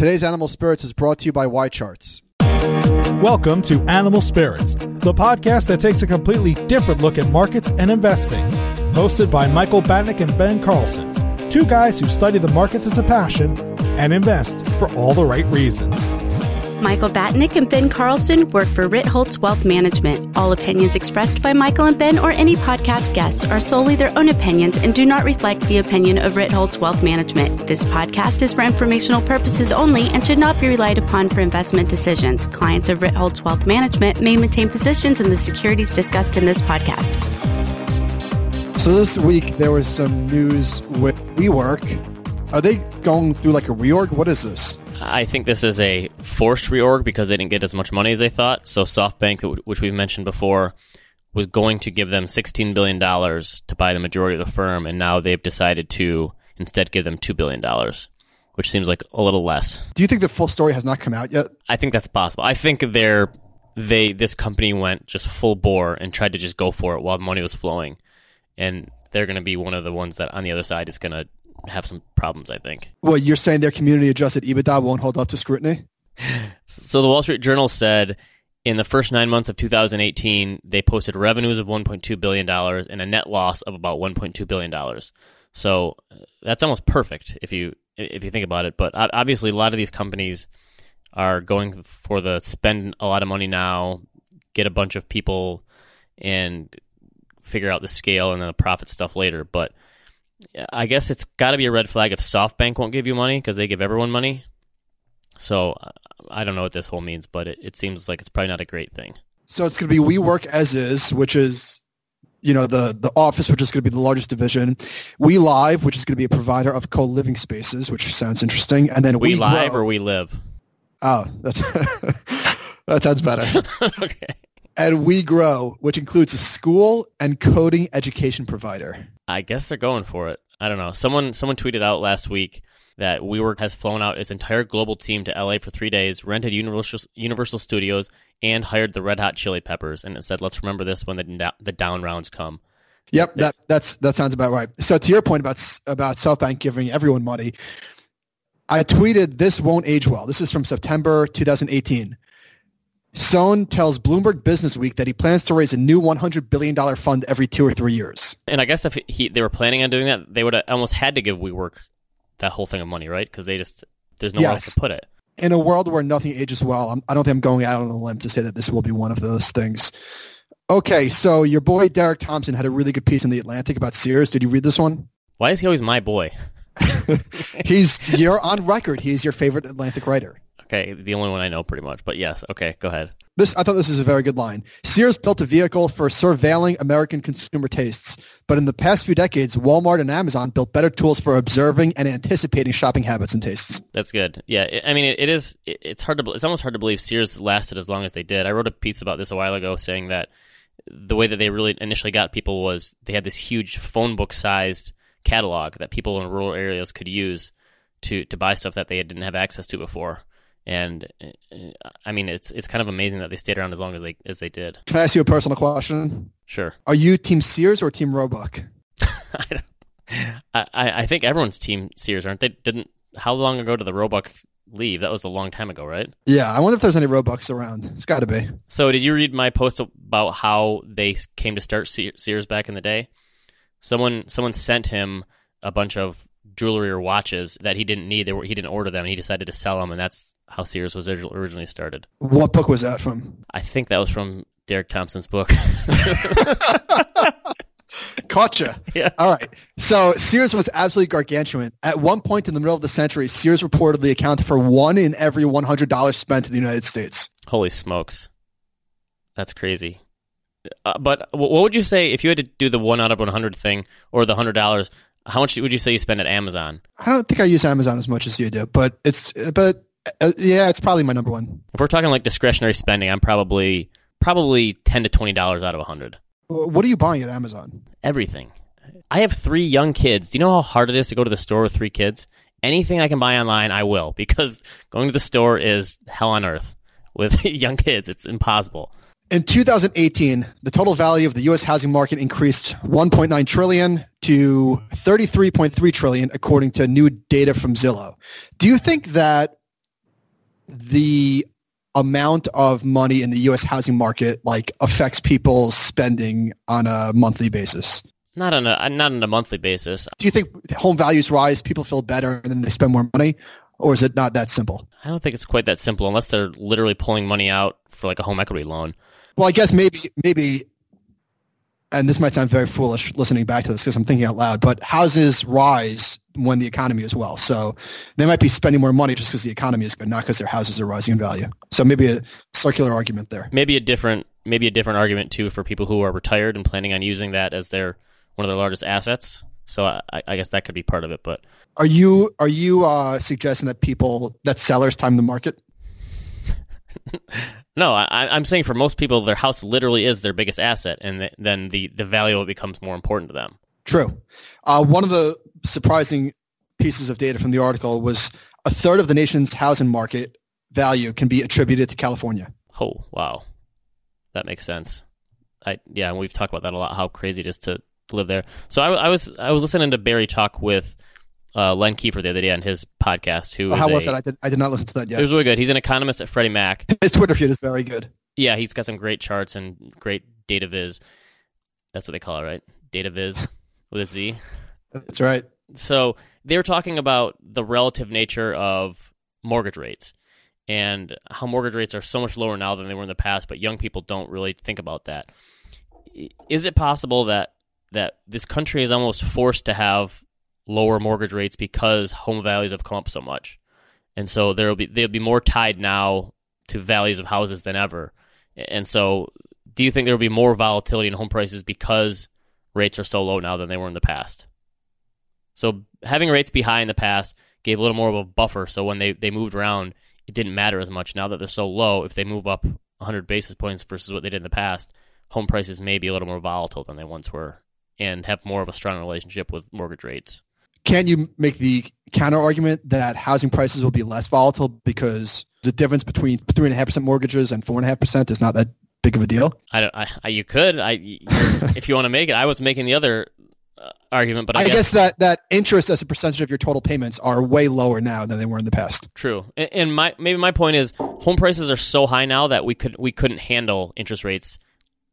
Today's Animal Spirits is brought to you by YCharts. Welcome to Animal Spirits, the podcast that takes a completely different look at markets and investing. Hosted by Michael Batnick and Ben Carlson, two guys who study the markets as a passion and invest for all the right reasons. Michael Batnick and Ben Carlson work for Ritholtz Wealth Management. All opinions expressed by Michael and Ben or any podcast guests are solely their own opinions and do not reflect the opinion of Ritholtz Wealth Management. This podcast is for informational purposes only and should not be relied upon for investment decisions. Clients of Ritholtz Wealth Management may maintain positions in the securities discussed in this podcast. So this week there was some news with WeWork. Are they going through like a reorg? What is this? I think this is a forced reorg because they didn't get as much money as they thought. So SoftBank, which we've mentioned before, was going to give them $16 billion to buy the majority of the firm, and now they've decided to instead give them $2 billion, which seems like a little less. Do you think the full story has not come out yet? I think that's possible. I think they're they this company went just full bore and tried to just go for it while money was flowing, and they're going to be one of the ones that on the other side is going to have some problems, I think. Well, you're saying their community adjusted EBITDA won't hold up to scrutiny? so the Wall Street Journal said in the first nine months of 2018, they posted revenues of 1.2 billion dollars and a net loss of about 1.2 billion dollars. So uh, that's almost perfect if you if you think about it. But obviously, a lot of these companies are going for the spend a lot of money now, get a bunch of people, and figure out the scale and then the profit stuff later. But I guess it's got to be a red flag if SoftBank won't give you money because they give everyone money. So I don't know what this whole means, but it, it seems like it's probably not a great thing. So it's going to be WeWork as is, which is, you know, the the office, which is going to be the largest division. We Live, which is going to be a provider of co living spaces, which sounds interesting, and then We, We, Live Grow- or We Live. Oh, that's that sounds better. okay. And We Grow, which includes a school and coding education provider. I guess they're going for it. I don't know. Someone someone tweeted out last week that WeWork has flown out its entire global team to LA for three days, rented Universal Universal Studios, and hired the Red Hot Chili Peppers. And it said, "Let's remember this when the the down rounds come." Yep, that that's that sounds about right. So to your point about about SoftBank giving everyone money, I tweeted this won't age well. This is from September 2018. Son tells Bloomberg Business Week that he plans to raise a new 100 billion dollar fund every two or three years. And I guess if he they were planning on doing that, they would have almost had to give WeWork that whole thing of money, right? Because they just there's else Yes. to put it. In a world where nothing ages well, I'm, I don't think I'm going out on a limb to say that this will be one of those things. Okay, so your boy Derek Thompson had a really good piece in the Atlantic about Sears. Did you read this one? Why is he always my boy? He's you're on record. He's your favorite Atlantic writer. Okay, the only one I know, pretty much. But yes, okay, go ahead. This I thought this is a very good line. Sears built a vehicle for surveilling American consumer tastes, but in the past few decades, Walmart and Amazon built better tools for observing and anticipating shopping habits and tastes. That's good. Yeah, I mean, it, it is. It, it's hard to. It's almost hard to believe Sears lasted as long as they did. I wrote a piece about this a while ago, saying that the way that they really initially got people was they had this huge phone book sized catalog that people in rural areas could use to to buy stuff that they didn't have access to before. And uh, I mean, it's it's kind of amazing that they stayed around as long as they as they did. Can I ask you a personal question? Sure. Are you Team Sears or Team Roebuck? I, don't- I I I think everyone's team Sears, aren't they? Didn't how long ago did the Roebuck leave? That was a long time ago, right? Yeah, I wonder if there's any Roebucks around. It's got to be. So, did you read my post about how they came to start Sears back in the day? Someone someone sent him a bunch of jewelry or watches that he didn't need. They were, he didn't order them, and he decided to sell them, and that's how Sears was originally started. What book was that from? I think that was from Derek Thompson's book. Gotcha. Yeah. All right. So Sears was absolutely gargantuan. At one point in the middle of the century, Sears reportedly accounted for one in every $100 spent in the United States. Holy smokes, that's crazy. Uh, but what would you say if you had to do the one out of one hundred thing or the hundred dollars? How much would you say you spend at Amazon? I don't think I use Amazon as much as you do, but it's but uh, yeah, it's probably my number one. If we're talking like discretionary spending, I'm probably probably ten to twenty dollars out of a hundred. What are you buying at Amazon? Everything. I have three young kids. Do you know how hard it is to go to the store with three kids? Anything I can buy online, I will because going to the store is hell on earth. With young kids, it's impossible. In 2018, the total value of the U.S. housing market increased 1.9 trillion to 33.3 trillion, according to new data from Zillow. Do you think that the amount of money in the U.S. housing market like affects people's spending on a monthly basis? Not on a not on a monthly basis. Do you think home values rise, people feel better, and then they spend more money, or is it not that simple? I don't think it's quite that simple unless they're literally pulling money out for like a home equity loan. Well, I guess maybe maybe, and this might sound very foolish listening back to this because I'm thinking out loud, but houses rise when the economy is well. So they might be spending more money just because the economy is good, not because their houses are rising in value. So maybe a circular argument there. Maybe a different maybe a different argument too for people who are retired and planning on using that as their one of their largest assets. So I, I guess that could be part of it. But are you are you uh, suggesting that people that sellers time the market? No, I, am saying for most people, their house literally is their biggest asset, and th- then the the value of it becomes more important to them. True. Uh, one of the surprising pieces of data from the article was a third of the nation's housing market value can be attributed to California. Oh wow, that makes sense. I yeah, we've talked about that a lot. How crazy it is to live there. So I, I was I was listening to Barry talk with uh, Len Kiefer the other day on his podcast. Who how was a, it? I did I did not listen to that yet. It was really good. He's an economist at Freddie Mac. His Twitter feed is very good. Yeah, he's got some great charts and great data viz. That's what they call it, right? Data viz with a Z. That's right. So they were talking about the relative nature of mortgage rates and how mortgage rates are so much lower now than they were in the past, but young people don't really think about that. Is it possible that that this country is almost forced to have lower mortgage rates because home values have come up so much, and so there'll be they'll be more tied now to values of houses than ever. And so, do you think there will be more volatility in home prices because rates are so low now than they were in the past? So having rates be high in the past gave a little more of a buffer. So when they, they moved around, it didn't matter as much. Now that they're so low, if they move up 100 basis points versus what they did in the past, home prices may be a little more volatile than they once were and have more of a strong relationship with mortgage rates. Can you make the counter argument that housing prices will be less volatile because the difference between three and a half percent mortgages and four and a half percent is not that big of a deal? I, don't, I, you could, I, if you want to make it. I was making the other uh, argument, but I, I guess, guess, that that interest as a percentage of your total payments are way lower now than they were in the past. True, and, and my maybe my point is home prices are so high now that we could we couldn't handle interest rates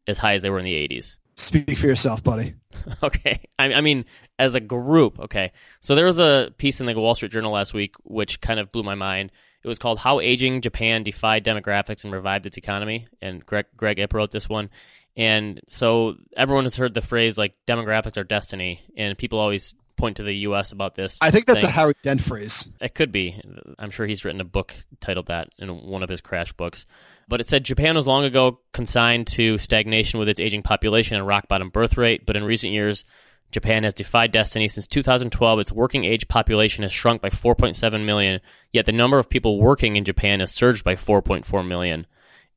as high as they were in the eighties. Speak for yourself, buddy. okay. I, I, mean, as a group, okay. So there was a piece in the Wall Street Journal last week which kind of blew my mind. It was called "How Aging Japan Defied Demographics and Revived Its Economy," and Greg Greg Ip wrote this one. And so everyone has heard the phrase like "demographics are destiny," and people always point to the U.S. about this. I think that's thing. a Harry Dent phrase. It could be. I'm sure he's written a book titled that in one of his crash books. But it said Japan was long ago consigned to stagnation with its aging population and rock bottom birth rate, but in recent years, Japan has defied destiny. Since 2012, its working age population has shrunk by 4.7 million, yet the number of people working in Japan has surged by 4.4 million,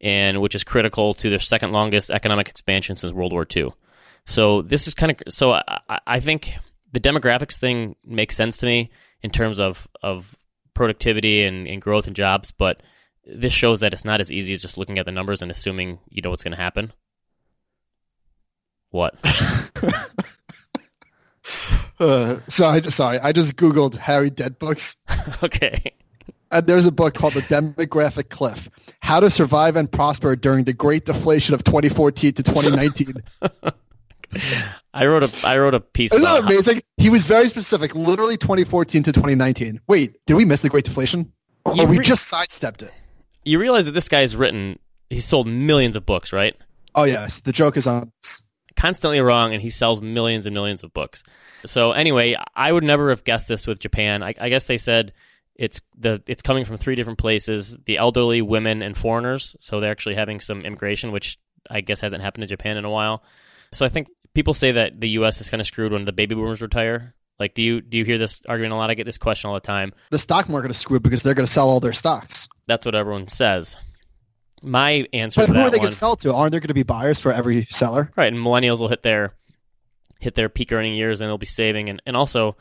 and which is critical to their second longest economic expansion since World War II. So this is kind of so I, I think the demographics thing makes sense to me in terms of of productivity and, and growth and jobs, but this shows that it's not as easy as just looking at the numbers and assuming you know what's going to happen. What? uh, so I just sorry, I just googled Harry Dent books. okay. And there's a book called The Demographic Cliff: How to Survive and Prosper During the Great Deflation of 2014 to 2019. I wrote a I wrote a piece. Isn't that amazing? How- he was very specific, literally 2014 to 2019. Wait, did we miss the Great Deflation? Or re- we just sidestepped it? you realize that this guy's written, he's sold millions of books, right? Oh yes, the joke is on. Constantly wrong, and he sells millions and millions of books. So anyway, I would never have guessed this with Japan. I, I guess they said it's the it's coming from three different places: the elderly, women, and foreigners. So they're actually having some immigration, which I guess hasn't happened to Japan in a while. So I think people say that the U.S. is kind of screwed when the baby boomers retire. Like, do you do you hear this argument a lot? I get this question all the time. The stock market is screwed because they're going to sell all their stocks. That's what everyone says. My answer, but who are they going to sell to? Aren't there going to be buyers for every seller? Right, and millennials will hit their hit their peak earning years, and they'll be saving, and and also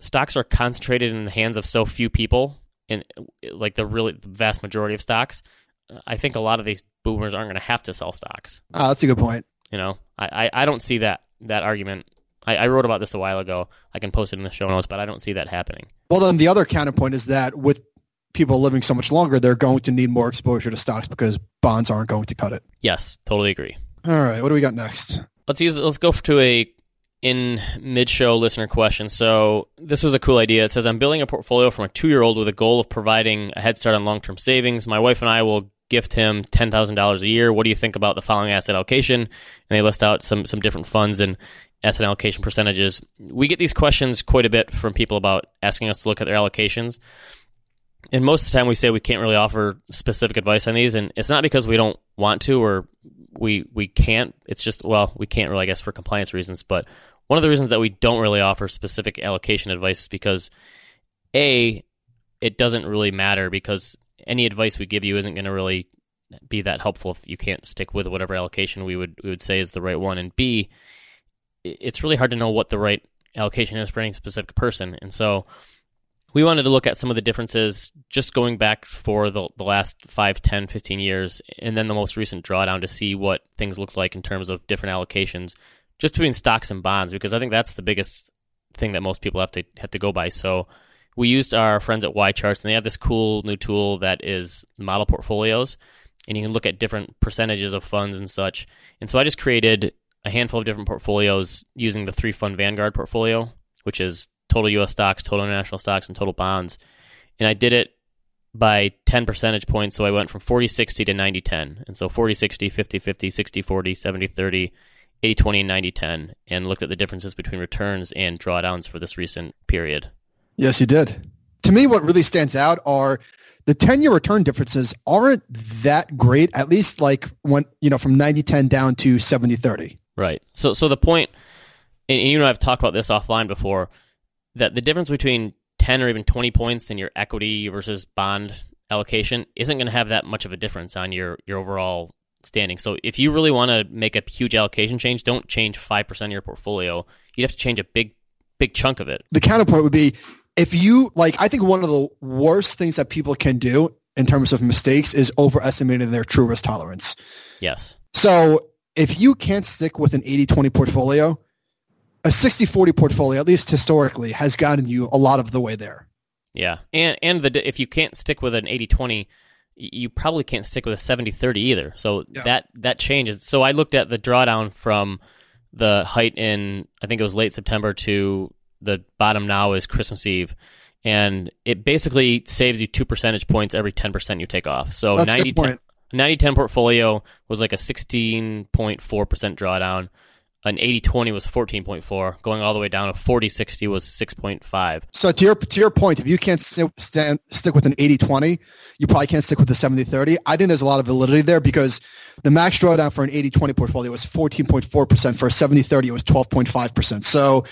stocks are concentrated in the hands of so few people, and like the really the vast majority of stocks. I think a lot of these boomers aren't going to have to sell stocks. Oh, that's a good point. You know, I, I, I don't see that that argument I, I, wrote about this a while ago. I can post it in the show notes, but I don't see that happening. Well, then the other counterpoint is that with people living so much longer, they're going to need more exposure to stocks because bonds aren't going to cut it. Yes, totally agree. All right, what do we got next? Let's use let's go to a in mid-show listener question. So this was a cool idea. It says I'm building a portfolio from a 2-year-old with a goal of providing a head start on long-term savings. My wife and I will gift him $10,000 a year. What do you think about the following asset allocation? And they list out some some different funds and asset allocation percentages. We get these questions quite a bit from people about asking us to look at their allocations. And most of the time we say we can't really offer specific advice on these and it's not because we don't want to or we we can't. It's just well, we can't really I guess for compliance reasons, but one of the reasons that we don't really offer specific allocation advice is because a it doesn't really matter because any advice we give you isn't going to really be that helpful if you can't stick with whatever allocation we would we would say is the right one. And b it's really hard to know what the right allocation is for any specific person. And so we wanted to look at some of the differences just going back for the, the last 5 10 15 years and then the most recent drawdown to see what things look like in terms of different allocations just between stocks and bonds because i think that's the biggest thing that most people have to have to go by so we used our friends at YCharts, and they have this cool new tool that is model portfolios, and you can look at different percentages of funds and such. And so I just created a handful of different portfolios using the three fund Vanguard portfolio, which is total U.S. stocks, total international stocks, and total bonds. And I did it by 10 percentage points. So I went from 40 60 to 90 10. And so 40 60, 50 50, 60 40, 70 30, 80 20, and 90 10, and looked at the differences between returns and drawdowns for this recent period. Yes, you did. To me, what really stands out are the 10 year return differences aren't that great, at least like when, you know, from 90 10 down to 70 30. Right. So, so the point, and you and I have talked about this offline before, that the difference between 10 or even 20 points in your equity versus bond allocation isn't going to have that much of a difference on your, your overall standing. So if you really want to make a huge allocation change, don't change 5% of your portfolio. You'd have to change a big, big chunk of it. The counterpoint would be if you like, I think one of the worst things that people can do in terms of mistakes is overestimating their true risk tolerance. Yes. So if you can't stick with an 80-20 portfolio, a 60-40 portfolio, at least historically, has gotten you a lot of the way there. Yeah. And and the if you can't stick with an 80-20, you probably can't stick with a 70-30 either. So yeah. that that changes. So I looked at the drawdown from the height in I think it was late September to the bottom now is Christmas Eve, and it basically saves you two percentage points every ten percent you take off. So That's 90 10, 90 10 portfolio was like a sixteen point four percent drawdown. An 80-20 was 14.4, going all the way down to 40-60 was 6.5. So to your to your point, if you can't stand, stick with an 80-20, you probably can't stick with the 70-30. I think there's a lot of validity there because the max drawdown for an 80-20 portfolio was 14.4%. For a 70-30, it was 12.5%. So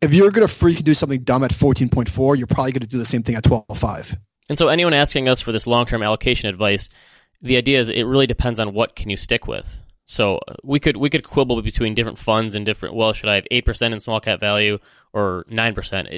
if you're going to freak do something dumb at 14.4, you're probably going to do the same thing at 12.5. And so anyone asking us for this long-term allocation advice, the idea is it really depends on what can you stick with. So uh, we could we could quibble between different funds and different. Well, should I have eight percent in small cap value or nine percent?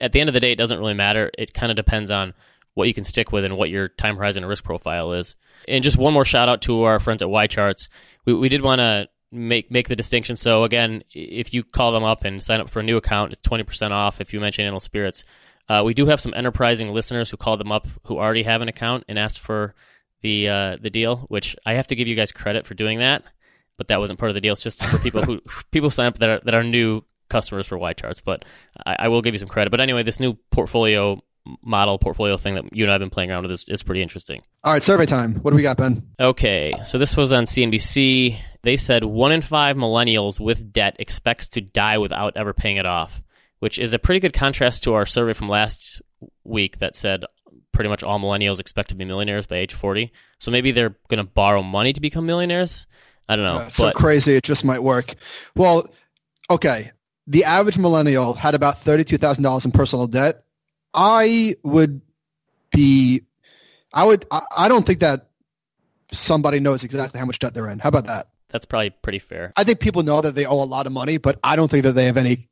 At the end of the day, it doesn't really matter. It kind of depends on what you can stick with and what your time horizon and risk profile is. And just one more shout out to our friends at YCharts. We we did want to make make the distinction. So again, if you call them up and sign up for a new account, it's twenty percent off if you mention Animal Spirits. Uh, we do have some enterprising listeners who call them up who already have an account and ask for the uh, the deal, which I have to give you guys credit for doing that. But that wasn't part of the deal. It's just for people who people sign up that are that are new customers for YCharts. But I, I will give you some credit. But anyway, this new portfolio model portfolio thing that you and I have been playing around with is, is pretty interesting. All right, survey time. What do we got, Ben? Okay, so this was on CNBC. They said one in five millennials with debt expects to die without ever paying it off, which is a pretty good contrast to our survey from last week that said pretty much all millennials expect to be millionaires by age 40. So maybe they're going to borrow money to become millionaires. I don't know. Yeah, so crazy. It just might work. Well, okay. The average millennial had about $32,000 in personal debt I would be, I would, I, I don't think that somebody knows exactly how much debt they're in. How about that? That's probably pretty fair. I think people know that they owe a lot of money, but I don't think that they have any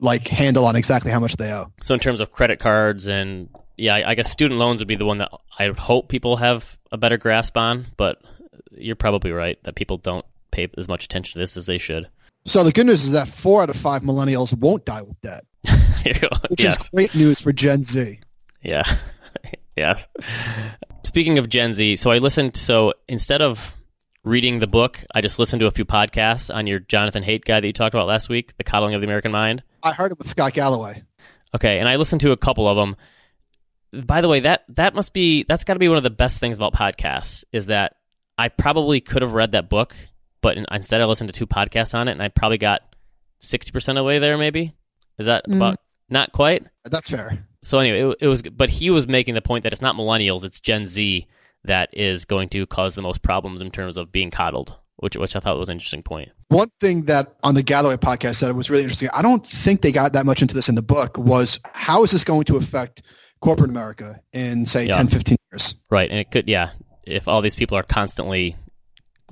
like handle on exactly how much they owe. So in terms of credit cards and yeah, I guess student loans would be the one that I hope people have a better grasp on, but you're probably right that people don't pay as much attention to this as they should. So the good news is that four out of five millennials won't die with debt. which yes. is great news for Gen Z. Yeah. yes. Speaking of Gen Z, so I listened. So instead of reading the book, I just listened to a few podcasts on your Jonathan Haidt guy that you talked about last week, The Coddling of the American Mind. I heard it with Scott Galloway. Okay, and I listened to a couple of them. By the way, that that must be that's got to be one of the best things about podcasts is that I probably could have read that book, but instead I listened to two podcasts on it, and I probably got sixty percent of the way there. Maybe is that Mm. about not quite? That's fair. So anyway, it, it was, but he was making the point that it's not millennials, it's Gen Z that is going to cause the most problems in terms of being coddled, which which I thought was an interesting point. One thing that on the Galloway podcast that was really interesting, I don't think they got that much into this in the book, was how is this going to affect corporate America in, say, Yeah. 10, 15 years? Right, and it could, yeah, if all these people are constantly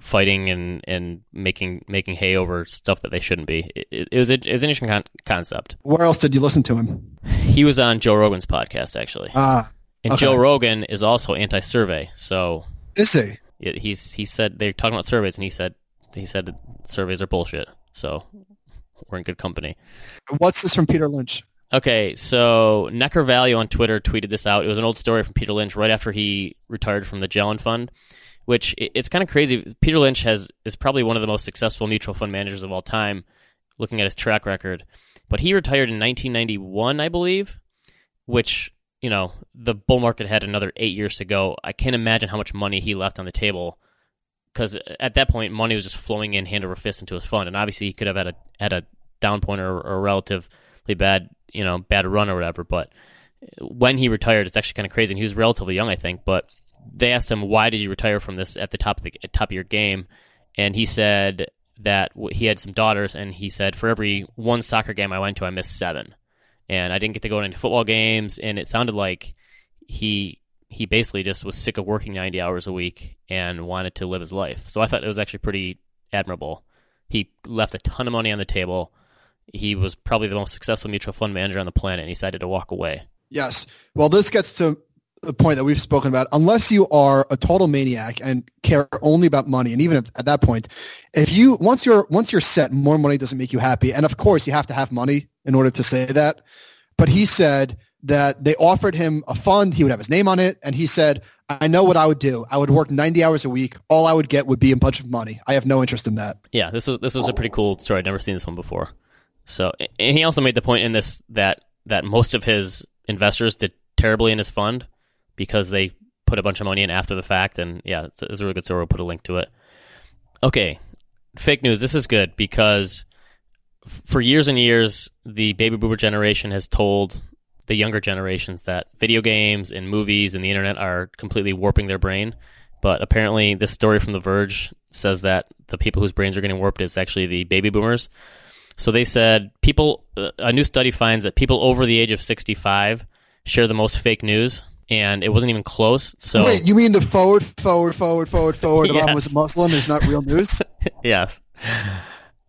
fighting and, and making making hay over stuff that they shouldn't be, it, it, was a, it was an interesting con- concept. Where else did you listen to him? He was on Joe Rogan's podcast actually, Ah, and okay. Joe Rogan is also anti-survey, so is he? he's he said they're talking about surveys, and he said he said that surveys are bullshit. So we're in good company. What's this from Peter Lynch? Okay, so Neckar Value on Twitter tweeted this out. It was an old story from Peter Lynch right after he retired from the Magellan Fund, which it's kind of crazy. Peter Lynch has is probably one of the most successful mutual fund managers of all time, looking at his track record. But he retired in 1991, I believe, which you know the bull market had another eight years to go. I can't imagine how much money he left on the table because at that point money was just flowing in hand over fist into his fund, and obviously he could have had a had a down point or, or a relatively bad you know bad run or whatever. But when he retired, it's actually kind of crazy, and he was relatively young, I think. But they asked him why did you retire from this at the top of the top of your game, and he said that he had some daughters, and he said for every one soccer game I went to, I missed seven, and I didn't get to go to any football games, and it sounded like he he basically just was sick of working 90 hours a week and wanted to live his life. So I thought it was actually pretty admirable. He left a ton of money on the table. He was probably the most successful mutual fund manager on the planet and he decided to walk away. Yes. Well, this gets to the point that we've spoken about. Unless you are a total maniac and care only about money, and even if, at that point, if you once you're once you're set, more money doesn't make you happy. And of course, you have to have money in order to say that. But he said that they offered him a fund. He would have his name on it, and he said, "I know what I would do. I would work 90 hours a week. All I would get would be a bunch of money. I have no interest in that." Yeah, this was this was a pretty cool story. I'd never seen this one before. So, and he also made the point in this that that most of his investors did terribly in his fund because they put a bunch of money in after the fact. And yeah, it's, it's a really good story. We'll put a link to it. Okay, fake news. This is good because for years and years, the baby boomer generation has told the younger generations that video games and movies and the internet are completely warping their brain. But apparently, this story from The Verge says that the people whose brains are getting warped is actually the baby boomers. So they said people. Uh, a new study finds that people over the age of 65 share the most fake news, and it wasn't even close. So Wait, you mean the forward, forward, forward, forward, forward? Yes. was Muslim is not real news. yes,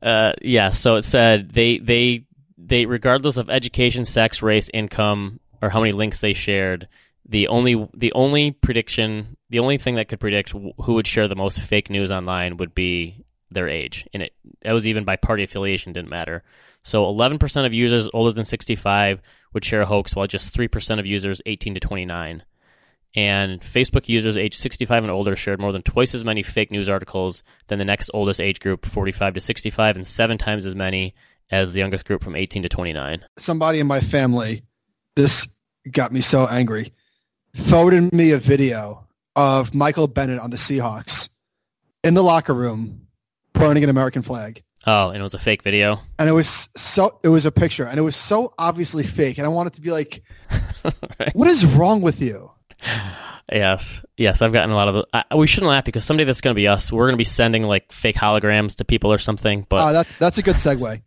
uh, yeah. So it said they they they regardless of education, sex, race, income, or how many links they shared, the only the only prediction, the only thing that could predict who would share the most fake news online would be their age, and it that was even by party affiliation didn't matter. So 11% of users older than 65 would share a hoax, while just 3% of users 18 to 29. And Facebook users age 65 and older shared more than twice as many fake news articles than the next oldest age group, 45 to 65, and seven times as many as the youngest group from 18 to 29. somebody in my family, this got me so angry, forwarded me a video of Michael Bennett on the Seahawks in the locker room burning an American flag. Oh, and it was a fake video. And it was so it was a picture and it was so obviously fake. And I wanted to be like, Right. what is wrong with you? Yes, yes, I've gotten a lot of. I, we shouldn't laugh because someday that's going to be us. We're going to be sending like fake holograms to people or something. But Oh, that's that's a good segue.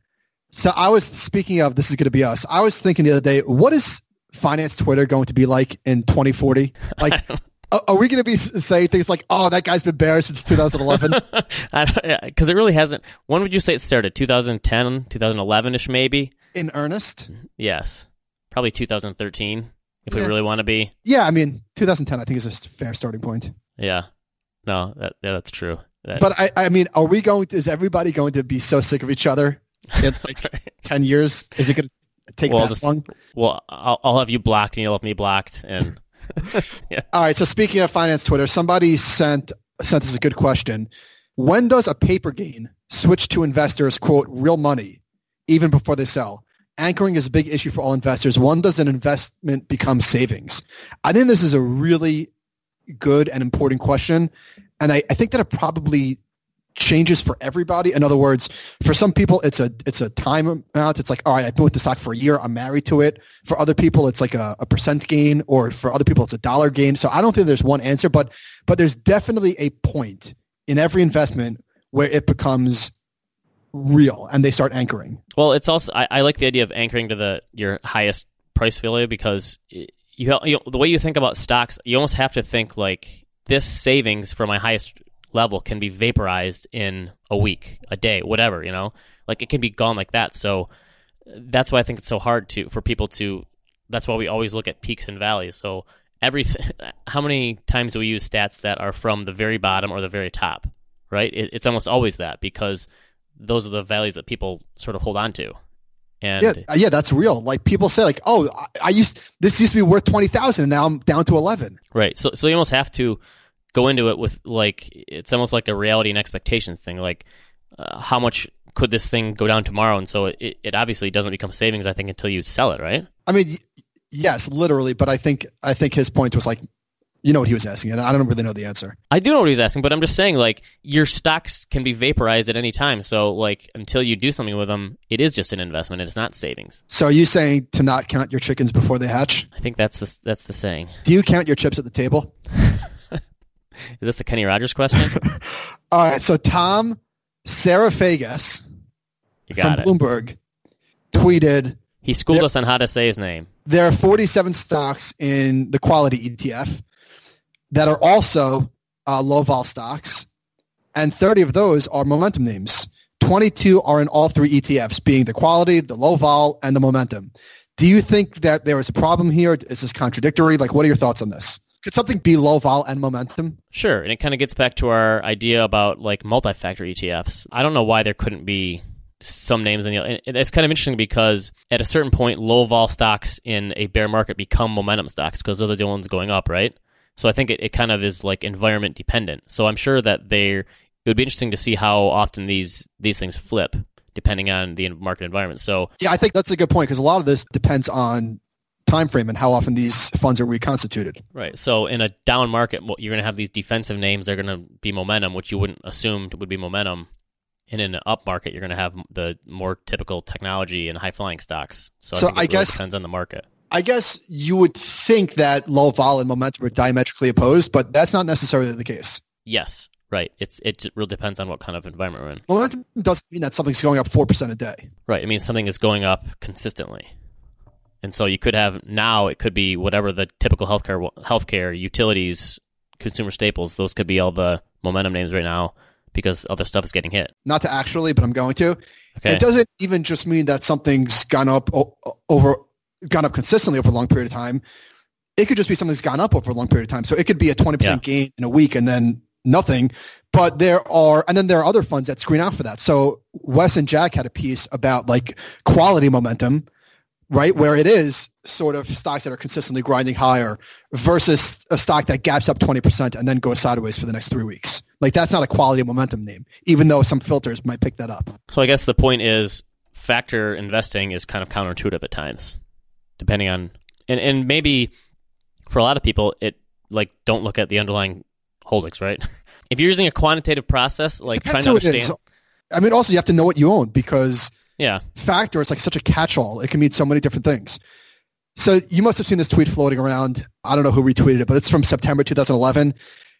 So I was speaking of this is going to be us. I was thinking the other day, what is finance Twitter going to be like in 2040? Like, are we going to be saying things like, "Oh, that guy's been bear since 2011"? because it really hasn't. When would you say it started? 2010, 2011 ish, maybe. in earnest? Yes, probably 2013 if we really want to be. Yeah, I mean, 2010 I think is a fair starting point. Yeah, no, that, yeah, that's true. That- But I, I mean, are we going? To, is everybody going to be so sick of each other in like 10 years? Is it going to take Well, that just- long? well, I'll, I'll have you blocked and you'll have me blocked, and yeah. All right. So speaking of finance Twitter, somebody sent sent us a good question. When does a paper gain switch to investors quote real money even before they sell? Anchoring is a big issue for all investors. When does an investment become savings? I think this is a really good and important question. And I, I think that it probably changes for everybody. In other words, for some people, it's a it's a time amount. It's like, all right, I've been with the stock for a year. I'm married to it. For other people, it's like a, a percent gain, or for other people, it's a dollar gain. So I don't think there's one answer, but but there's definitely a point in every investment where it becomes real and they start anchoring. Well, it's also I, I like the idea of anchoring to the your highest price value because you, you the way you think about stocks, you almost have to think like this savings for my highest level can be vaporized in a week, a day, whatever, you know? Like it can be gone like that. So that's why I think it's so hard to for people to that's why we always look at peaks and valleys. So everything how many times do we use stats that are from the very bottom or the very top, right? It, it's almost always that because those are the values that people sort of hold on to. And yeah, uh, yeah, that's real. Like people say, like, oh, I used this used to be worth twenty thousand, and now I'm down to eleven. Right. So, so you almost have to go into it with like it's almost like a reality and expectations thing. Like, uh, how much could this thing go down tomorrow? And so it, it obviously doesn't become savings, I think, until you sell it, right? I mean, yes, literally. But I think I think his point was like, you know what he was asking, and I don't really know the answer. I do know what he's asking, but I'm just saying, like, your stocks can be vaporized at any time. So, like, until you do something with them, it is just an investment. It's not savings. So, are you saying to not count your chickens before they hatch? I think that's the that's the saying. Do you count your chips at the table? Is this a Kenny Rogers question? All right. So Tom Psarofagis from it. Bloomberg tweeted. He schooled us on how to say his name. There are 47 stocks in the quality ETF that are also uh, low vol stocks, and 30 of those are momentum names. 22 are in all three ETFs, being the quality, the low vol, and the momentum. Do you think that there is a problem here? Is this contradictory? Like, what are your thoughts on this? Could something be low vol and momentum? Sure, and it kind of gets back to our idea about like multi-factor ETFs. I don't know why there couldn't be some names in the. And it's kind of interesting because at a certain point, low vol stocks in a bear market become momentum stocks because those are the only ones going up, right? So I think it, it kind of is like environment dependent. So I'm sure that they it would be interesting to see how often these these things flip depending on the market environment. So yeah, I think that's a good point because a lot of this depends on time frame and how often these funds are reconstituted. Right. So in a down market, you're going to have these defensive names. They're going to be momentum, which you wouldn't assume would be momentum. And in an up market, you're going to have the more typical technology and high flying stocks. So, so I, I really guess depends on the market. I guess you would think that low vol and momentum are diametrically opposed, but that's not necessarily the case. Yes. Right. It's it really depends on what kind of environment we're in. Momentum doesn't mean that something's going up four percent a day. Right. It means something is going up consistently. And so you could have now it could be whatever the typical healthcare healthcare utilities, consumer staples. Those could be all the momentum names right now because other stuff is getting hit. Not to actually, but I'm going to. Okay. It doesn't even just mean that something's gone up over gone up consistently over a long period of time. It could just be something's gone up over a long period of time. So it could be a 20% yeah. gain in a week and then nothing. But there are, and then there are other funds that screen out for that. So Wes and Jack had a piece about like quality momentum right? Where it is sort of stocks that are consistently grinding higher versus a stock that gaps up 20% and then goes sideways for the next three weeks. Like that's not a quality momentum name, even though some filters might pick that up. So I guess the point is factor investing is kind of counterintuitive at times, depending on, and, and maybe for a lot of people, it like don't look at the underlying holdings, right? if you're using a quantitative process, like trying to understand. I mean, also you have to know what you own because – yeah. factor is like such a catch-all. It can mean so many different things. So you must have seen this tweet floating around. I don't know who retweeted it, but it's from September 2011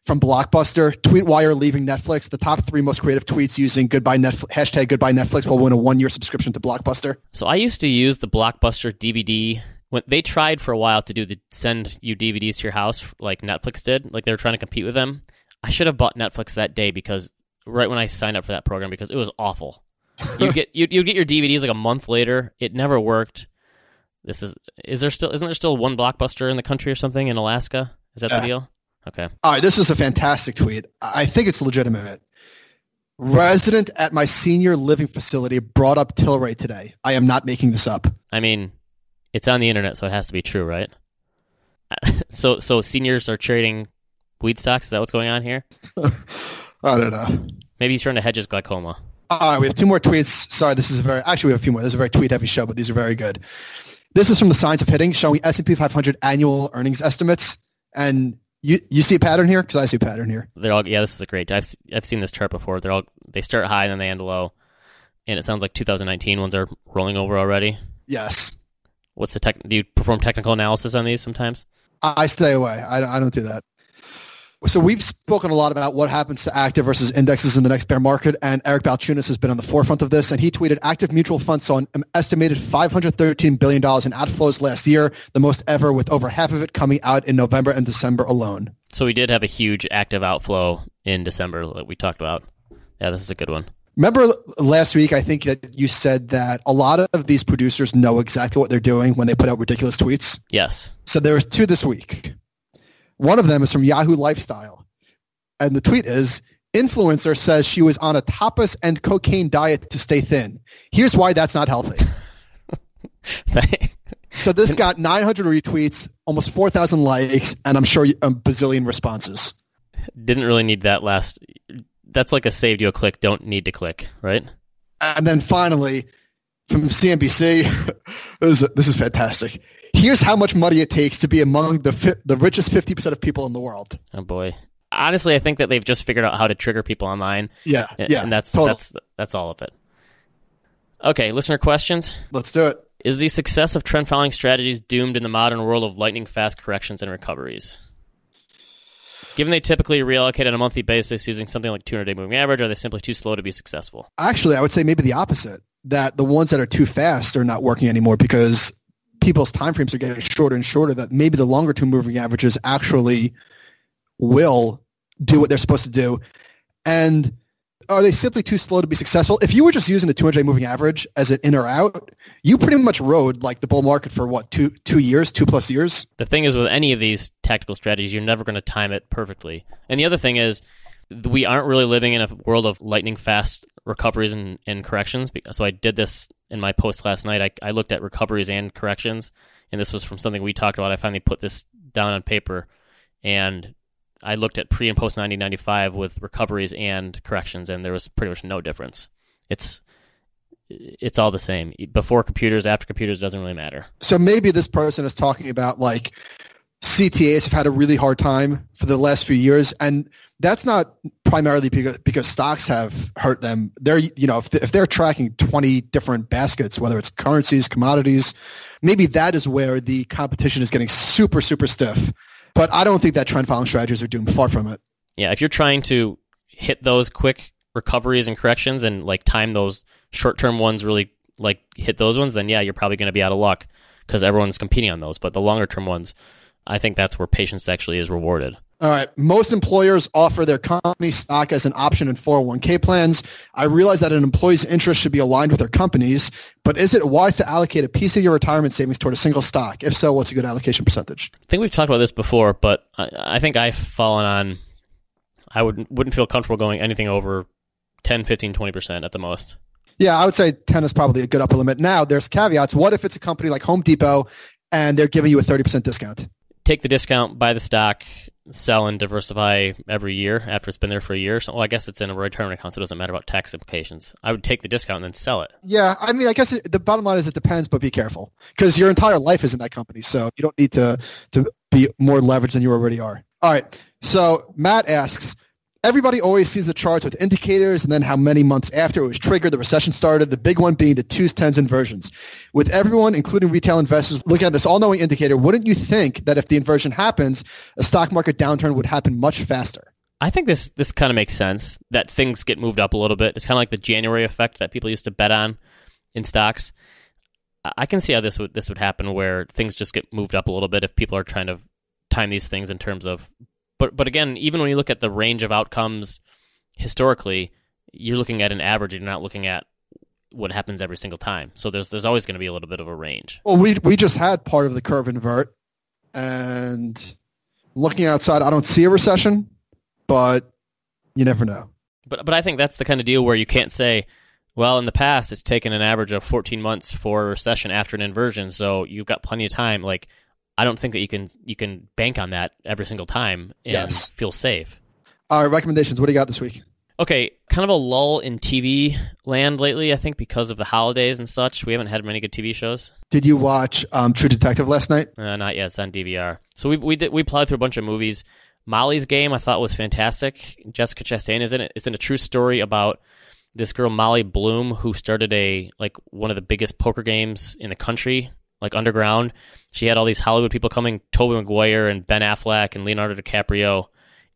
from Blockbuster. Tweet you're leaving Netflix. The top three most creative tweets using goodbye Netflix, hashtag goodbye Netflix will win a one year subscription to Blockbuster. So I used to use the Blockbuster DVD. When they tried for a while to do the send you DVDs to your house like Netflix did, like they were trying to compete with them. I should have bought Netflix that day because right when I signed up for that program because it was awful you get you you get your DVDs like a month later. It never worked. This is is there still isn't there still one blockbuster in the country or something in Alaska? Is that yeah. the uh, deal? Okay. All right, this is a fantastic tweet. I think it's legitimate. Resident at my senior living facility brought up Tilray today. I am not making this up. I mean, it's on the internet, so it has to be true, right? so so seniors are trading weed stocks. Is that what's going on here? I don't know. Maybe he's trying to hedge his glaucoma. All right, we have two more tweets. Sorry, this is a very actually we have a few more. This is a very tweet heavy show, but these are very good. This is from the Science of Hitting, showing S&P 500 annual earnings estimates, and you you see a pattern here because I see a pattern here. They're all yeah. This is a great. I've I've seen this chart before. They're all they start high and then they end low, and it sounds like 2019 ones are rolling over already. Yes, What's the tech? Do you perform technical analysis on these sometimes? I I stay away. I, I don't do that. So we've spoken a lot about what happens to active versus indexes in the next bear market, and Eric Balchunas has been on the forefront of this. And he tweeted, "Active mutual funds saw an estimated 513 billion dollars in outflows last year, the most ever, with over half of it coming out in November and December alone." So we did have a huge active outflow in December that we talked about. Yeah, this is a good one. Remember last week, I think that you said that a lot of these producers know exactly what they're doing when they put out ridiculous tweets. Yes. So there was two this week. One of them is from Yahoo Lifestyle. And the tweet is influencer says she was on a tapas and cocaine diet to stay thin. Here's why that's not healthy. So this got 900 retweets, almost 4,000 likes, and I'm sure a bazillion responses. Didn't really need that last. That's like a saved you a click. Don't need to click, right? And then finally, from CNBC, this is, this is fantastic. Here's how much money it takes to be among the fi- the richest 50% of people in the world. Oh boy. Honestly, I think that they've just figured out how to trigger people online. Yeah, and- yeah, and that's total. that's that's all of it. Okay, listener questions. Let's do it. Is the success of trend following strategies doomed in the modern world of lightning fast corrections and recoveries? Given they typically reallocate on a monthly basis using something like 200 day moving average, are they simply too slow to be successful? Actually, I would say maybe the opposite. That the ones that are too fast are not working anymore because people's time frames are getting shorter and shorter. That maybe the longer term moving averages actually will do what they're supposed to do. And are they simply too slow to be successful? If you were just using the 200 day moving average as an in or out, you pretty much rode like the bull market for what two two years, two plus years. The thing is, with any of these tactical strategies, you're never going to time it perfectly. And the other thing is, we aren't really living in a world of lightning fast recoveries and, and corrections. So I did this in my post last night. I, I looked at recoveries and corrections, and this was from something we talked about. I finally put this down on paper, and I looked at pre and post 1995 with recoveries and corrections, and there was pretty much no difference. It's it's all the same. Before computers, after computers, doesn't really matter. So maybe this person is talking about like CTAs have had a really hard time for the last few years, and that's not primarily because because stocks have hurt them. They're you know if if they're tracking twenty different baskets, whether it's currencies, commodities, maybe that is where the competition is getting super super stiff. But I don't think that trend following strategies are doomed. Far from it. Yeah, if you're trying to hit those quick recoveries and corrections and like time those short term ones really like hit those ones, then yeah, you're probably going to be out of luck because everyone's competing on those. But the longer term ones, I think that's where patience actually is rewarded. All right. Most employers offer their company stock as an option in 401k plans. I realize that an employee's interest should be aligned with their company's, but is it wise to allocate a piece of your retirement savings toward a single stock? If so, what's a good allocation percentage? I think we've talked about this before, but I, I think I've fallen on. I would wouldn't feel comfortable going anything over 10, 15, 20 percent at the most. Yeah, I would say 10 is probably a good upper limit. Now, there's caveats. What if it's a company like Home Depot and they're giving you a 30% discount? Take the discount, buy the stock, sell and diversify every year after it's been there for a year. So, well, I guess it's in a retirement account, so it doesn't matter about tax implications. I would take the discount and then sell it. Yeah, I mean, I guess it, the bottom line is it depends, but be careful because your entire life is in that company, so you don't need to to be more leveraged than you already are. All right. So Matt asks, everybody always sees the charts with indicators and then how many months after it was triggered, the recession started. The big one being the twos, tens, inversions. With everyone, including retail investors, looking at this all-knowing indicator, wouldn't you think that if the inversion happens, a stock market downturn would happen much faster? I think this this kind of makes sense that things get moved up a little bit. It's kind of like the January effect that people used to bet on in stocks. I can see how this would this would happen where things just get moved up a little bit if people are trying to time these things in terms of but but again, even when you look at the range of outcomes historically, you're looking at an average, you're not looking at what happens every single time. So there's there's always going to be a little bit of a range. Well, we we just had part of the curve invert, and looking outside, I don't see a recession, but you never know. But but I think that's the kind of deal where you can't say, well, in the past it's taken an average of 14 months for a recession after an inversion, so you've got plenty of time. Like I don't think that you can you can bank on that every single time and Yes. feel safe. All right, recommendations. What do you got this week? Okay, kind of a lull in TV land lately. I think because of the holidays and such, we haven't had many good TV shows. Did you watch um, True Detective last night? Uh, not yet. It's on DVR. So we we did we plowed through a bunch of movies. Molly's Game I thought was fantastic. Jessica Chastain is in it. It's in a true story about this girl Molly Bloom who started a like one of the biggest poker games in the country, like underground. She had all these Hollywood people coming, Tobey Maguire and Ben Affleck and Leonardo DiCaprio,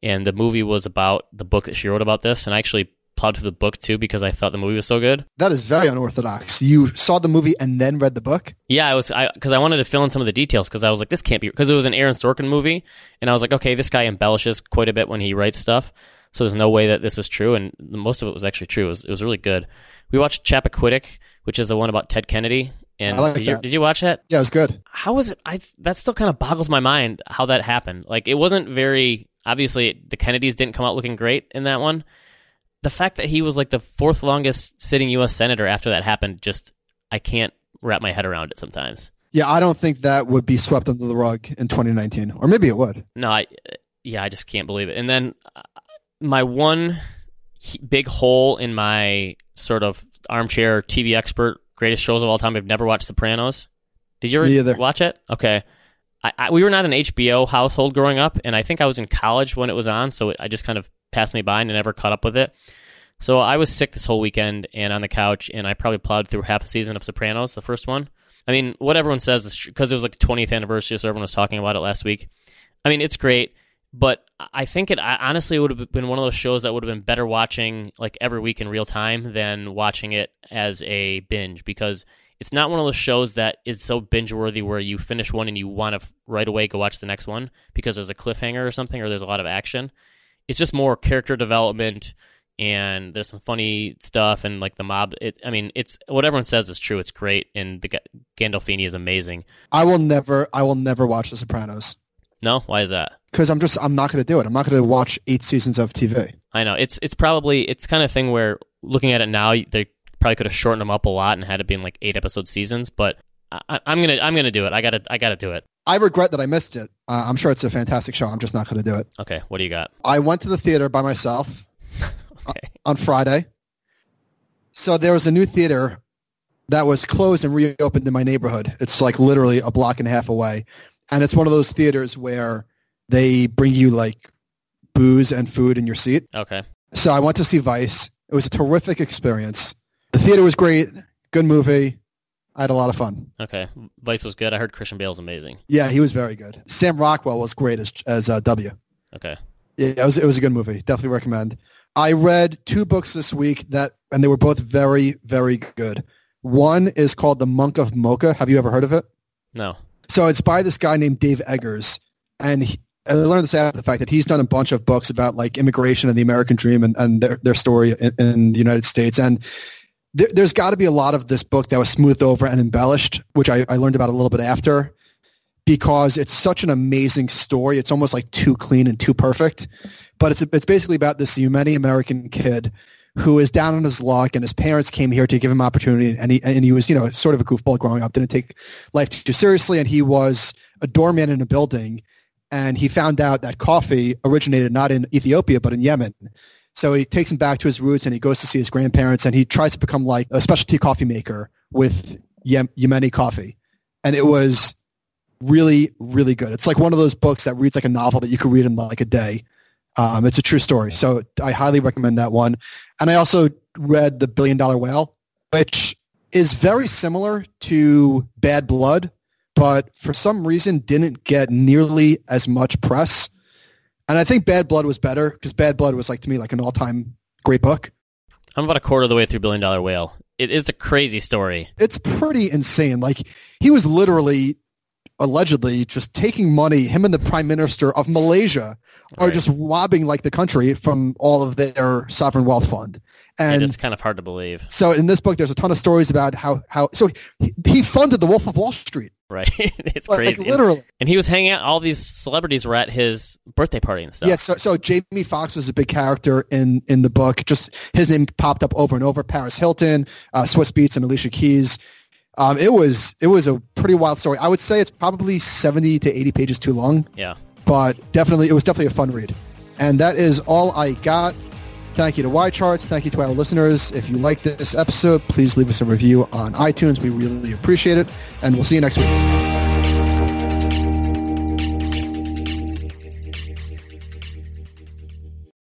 and the movie was about the book that she wrote about this. And I actually plowed through the book too because I thought the movie was so good. That is very unorthodox. You saw the movie and then read the book? Yeah, I was because I, wanted to fill in some of the details because I was like, this can't be because it was an Aaron Sorkin movie, and I was like, okay, this guy embellishes quite a bit when he writes stuff, so there's no way that this is true, and most of it was actually true. It was, it was really good. We watched Chappaquiddick, which is the one about Ted Kennedy, and like did, you, did you watch that? Yeah, it was good. How was it? I that still kind of boggles my mind how that happened. Like it wasn't very obviously the Kennedys didn't come out looking great in that one. The fact that he was like the fourth longest sitting U.S. senator after that happened, just I can't wrap my head around it sometimes. Yeah, I don't think that would be swept under the rug in 2019, or maybe it would. No, I yeah, I just can't believe it. And then uh, my one big hole in my sort of armchair TV expert greatest shows of all time. I've never watched Sopranos. Did you ever watch it? Okay. I, I, we were not an HBO household growing up, and I think I was in college when it was on, so it, I just kind of passed me by and I never caught up with it. So I was sick this whole weekend and on the couch, and I probably plowed through half a season of Sopranos, the first one. I mean, what everyone says is because it was like the 20th anniversary, so everyone was talking about it last week. I mean, it's great, but I think it I, honestly would have been one of those shows that would have been better watching like every week in real time than watching it as a binge because it's not one of those shows that is so binge worthy where you finish one and you want to right away go watch the next one because there's a cliffhanger or something or there's a lot of action. It's just more character development and there's some funny stuff and like the mob. It, I mean, it's what everyone says is true. It's great and the Ga- Gandolfini is amazing. I will never, I will never watch The Sopranos No, why is that? because I'm just, I'm not going to do it. I'm not going to watch eight seasons of TV. I know it's it's probably it's kind of thing where looking at it now they probably could have shortened them up a lot and had it been like eight episode seasons. But I, I'm gonna I'm gonna do it. I gotta I gotta do it. I regret that I missed it. Uh, I'm sure it's a fantastic show. I'm just not going to do it. Okay, what do you got? I went to the theater by myself Okay. on Friday. So there was a new theater that was closed and reopened in my neighborhood. It's like literally a block and a half away. And it's one of those theaters where they bring you like booze and food in your seat. Okay. So I went to see Vice. It was a terrific experience. The theater was great. Good movie. I had a lot of fun. Okay. Vice was good. I heard Christian Bale's amazing. Yeah, he was very good. Sam Rockwell was great as as uh, W. Okay. Yeah, it was it was a good movie. Definitely recommend. I read two books this week that and they were both very very good. One is called The Monk of Mocha. Have you ever heard of it? No. So it's by this guy named Dave Eggers, and he, I learned this after the fact that he's done a bunch of books about like immigration and the American dream and, and their, their story in, in the United States. And there, there's got to be a lot of this book that was smoothed over and embellished, which I, I learned about a little bit after, because it's such an amazing story. It's almost like too clean and too perfect. But it's it's basically about this Yemeni American kid who is down on his luck, and his parents came here to give him opportunity, and he and he was you know sort of a goofball growing up, didn't take life too seriously, and he was a doorman in a building, and he found out that coffee originated not in Ethiopia but in Yemen. So he takes him back to his roots, and he goes to see his grandparents, and he tries to become like a specialty coffee maker with Yem- Yemeni coffee, and it was really really good. It's like one of those books that reads like a novel that you could read in like a day. Um, it's a true story, so I highly recommend that one. And I also read The Billion Dollar Whale, which is very similar to Bad Blood, but for some reason didn't get nearly as much press. And I think Bad Blood was better because Bad Blood was like to me like an all-time great book. I'm about a quarter of the way through Billion Dollar Whale. It's a crazy story. It's pretty insane. Like he was literally allegedly just taking money him and the prime minister of Malaysia are Right. just robbing like the country from all of their sovereign wealth fund. And it's kind of hard to believe, so in this book there's a ton of stories about how how so he, he funded the Wolf of Wall Street. right? it's Like, crazy. And- literally. And he was hanging out. All these celebrities were at his birthday party and stuff. Yeah, so so Jamie Foxx was a big character in in the book. Just his name popped up over and over. Paris Hilton, uh, Swizz Beatz, and Alicia Keys. Um, it was it was a pretty wild story. I would say it's probably 70 to 80 pages too long, Yeah. but definitely it was definitely a fun read. And that is all I got. Thank you to YCharts. Thank you to our listeners. If you like this episode, please leave us a review on iTunes. We really appreciate it. And we'll see you next week.